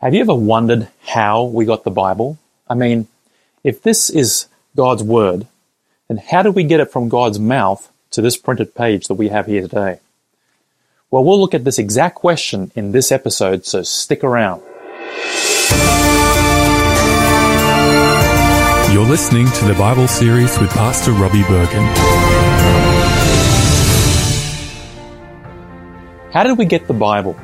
Have you ever wondered how we got the Bible? I mean, if this is God's Word, then how did we get it from God's mouth to this printed page that we have here today? Well, we'll look at this exact question in this episode, so stick around. You're listening to the Bible series with Pastor Robbie Berghan. How did we get the Bible?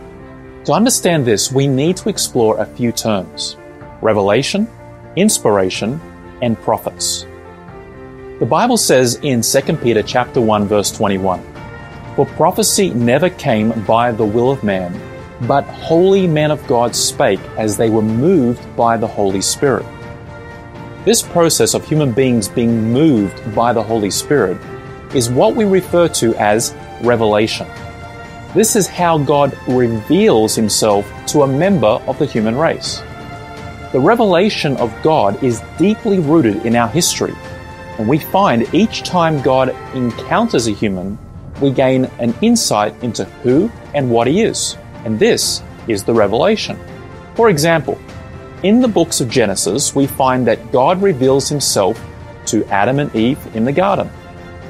To understand this, we need to explore a few terms revelation, inspiration, and prophets. The Bible says in 2 Peter chapter 1 verse 21, For prophecy never came by the will of man, but holy men of God spake as they were moved by the Holy Spirit. This process of human beings being moved by the Holy Spirit is what we refer to as revelation. This is how God reveals himself to a member of the human race. The revelation of God is deeply rooted in our history, and we find each time God encounters a human, we gain an insight into who and what he is. And this is the revelation. For example, in the books of Genesis, we find that God reveals himself to Adam and Eve in the garden.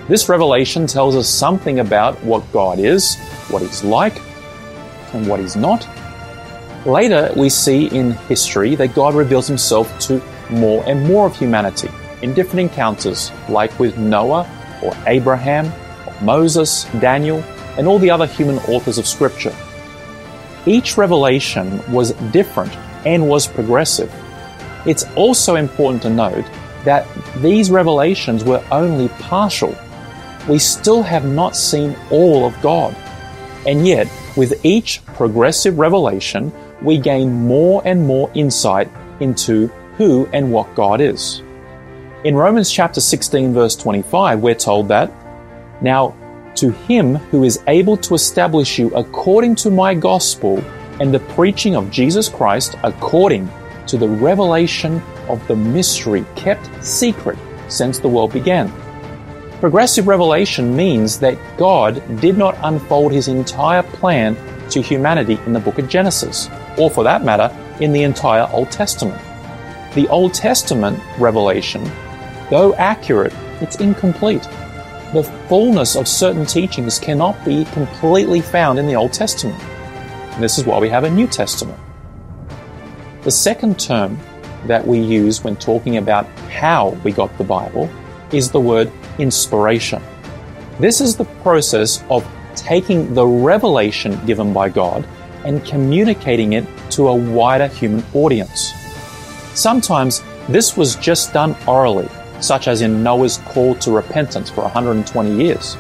This revelation tells us something about what God is what he's like and what he's not. Later, we see in history that God reveals himself to more and more of humanity in different encounters, like with Noah or Abraham, or Moses, Daniel, and all the other human authors of Scripture. Each revelation was different and was progressive. It's also important to note that these revelations were only partial. We still have not seen all of God. And yet, with each progressive revelation, we gain more and more insight into who and what God is. In Romans chapter 16 verse 25, we're told that, Now, to him who is able to establish you according to my gospel and the preaching of Jesus Christ according to the revelation of the mystery kept secret since the world began Progressive revelation means that God did not unfold his entire plan to humanity in the book of Genesis, or for that matter, in the entire Old Testament. The Old Testament revelation, though accurate, it's incomplete. The fullness of certain teachings cannot be completely found in the Old Testament. And this is why we have a New Testament. The second term that we use when talking about how we got the Bible is the word inspiration. This is the process of taking the revelation given by God and communicating it to a wider human audience. Sometimes this was just done orally, such as in Noah's call to repentance for 120 years,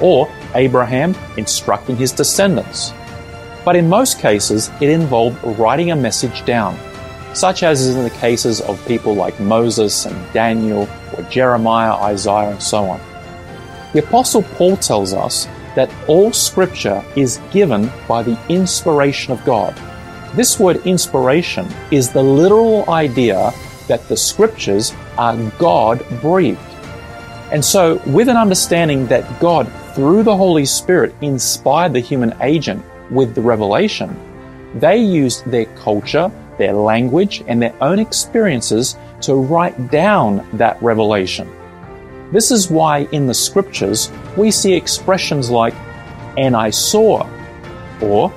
or Abraham instructing his descendants. But in most cases, it involved writing a message down, such as in the cases of people like Moses and Daniel or Jeremiah, Isaiah, and so on. The Apostle Paul tells us that all Scripture is given by the inspiration of God. This word inspiration is the literal idea that the Scriptures are God breathed. And so, with an understanding that God, through the Holy Spirit, inspired the human agent with the revelation, they used their culture, their language, and their own experiences to write down that revelation. This is why in the scriptures we see expressions like, and I saw, or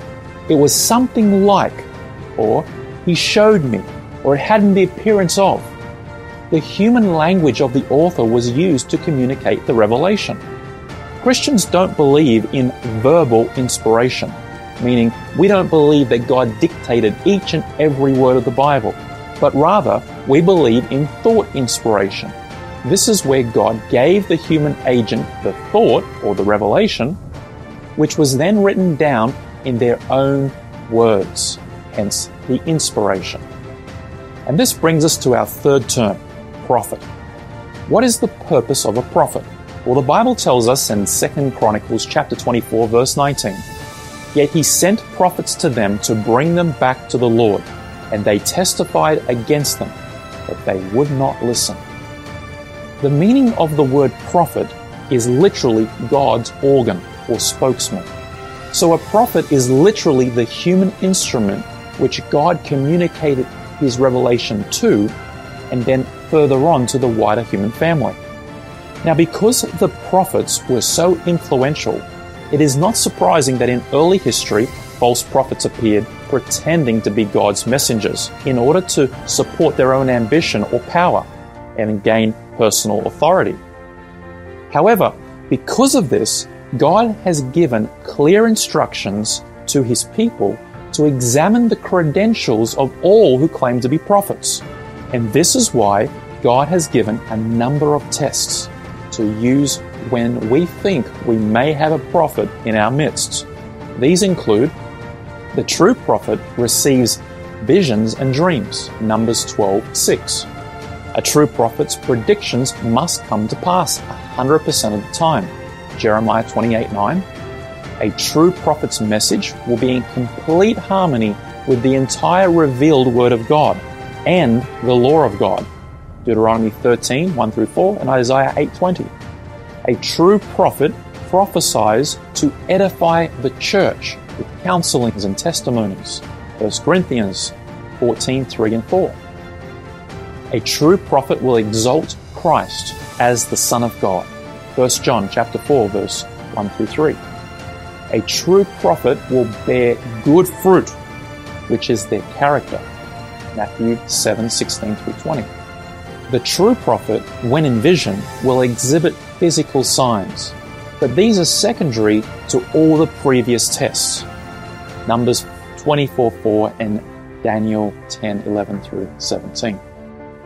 it was something like, or he showed me, or it hadn't the appearance of. The human language of the author was used to communicate the revelation. Christians don't believe in verbal inspiration meaning we don't believe that God dictated each and every word of the Bible, but rather we believe in thought inspiration. This is where God gave the human agent the thought or the revelation, which was then written down in their own words, hence the inspiration. And this brings us to our third term, prophet. What is the purpose of a prophet? Well, the Bible tells us in 2 Chronicles chapter 24 verse 19, Yet he sent prophets to them to bring them back to the Lord, and they testified against them, but they would not listen. The meaning of the word prophet is literally God's organ or spokesman. So a prophet is literally the human instrument which God communicated his revelation to, and then further on to the wider human family. Now, because the prophets were so influential, it is not surprising that in early history, false prophets appeared pretending to be God's messengers in order to support their own ambition or power and gain personal authority. However, because of this, God has given clear instructions to his people to examine the credentials of all who claim to be prophets. And this is why God has given a number of tests to use when we think we may have a prophet in our midst. These include the true prophet receives visions and dreams, Numbers 12 6. A true prophet's predictions must come to pass 100% of the time, Jeremiah 28 9. A true prophet's message will be in complete harmony with the entire revealed Word of God and the law of God, Deuteronomy 13 1 through 4 and Isaiah 8 20. A true prophet prophesies to edify the church with counselings and testimonies. 1 Corinthians 14 3 and 4. A true prophet will exalt Christ as the Son of God. 1 John chapter 4 verse 1 through 3. A true prophet will bear good fruit, which is their character. Matthew 7 16 through 20. The true prophet, when in vision, will exhibit physical signs, but these are secondary to all the previous tests. Numbers 24 4 and Daniel 10 11 through 17.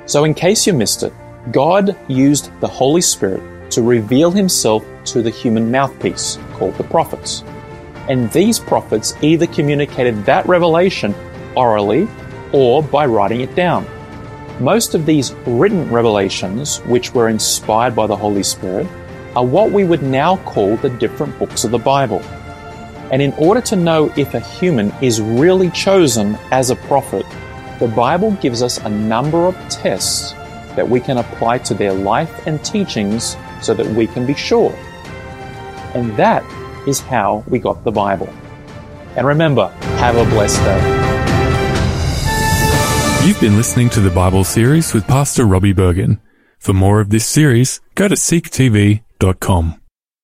So, in case you missed it, God used the Holy Spirit to reveal himself to the human mouthpiece called the prophets. And these prophets either communicated that revelation orally or by writing it down. Most of these written revelations, which were inspired by the Holy Spirit, are what we would now call the different books of the Bible. And in order to know if a human is really chosen as a prophet, the Bible gives us a number of tests that we can apply to their life and teachings so that we can be sure. And that is how we got the Bible. And remember, have a blessed day. You've been listening to the Bible series with Pastor Robbie Berghan. For more of this series, go to seektv.com.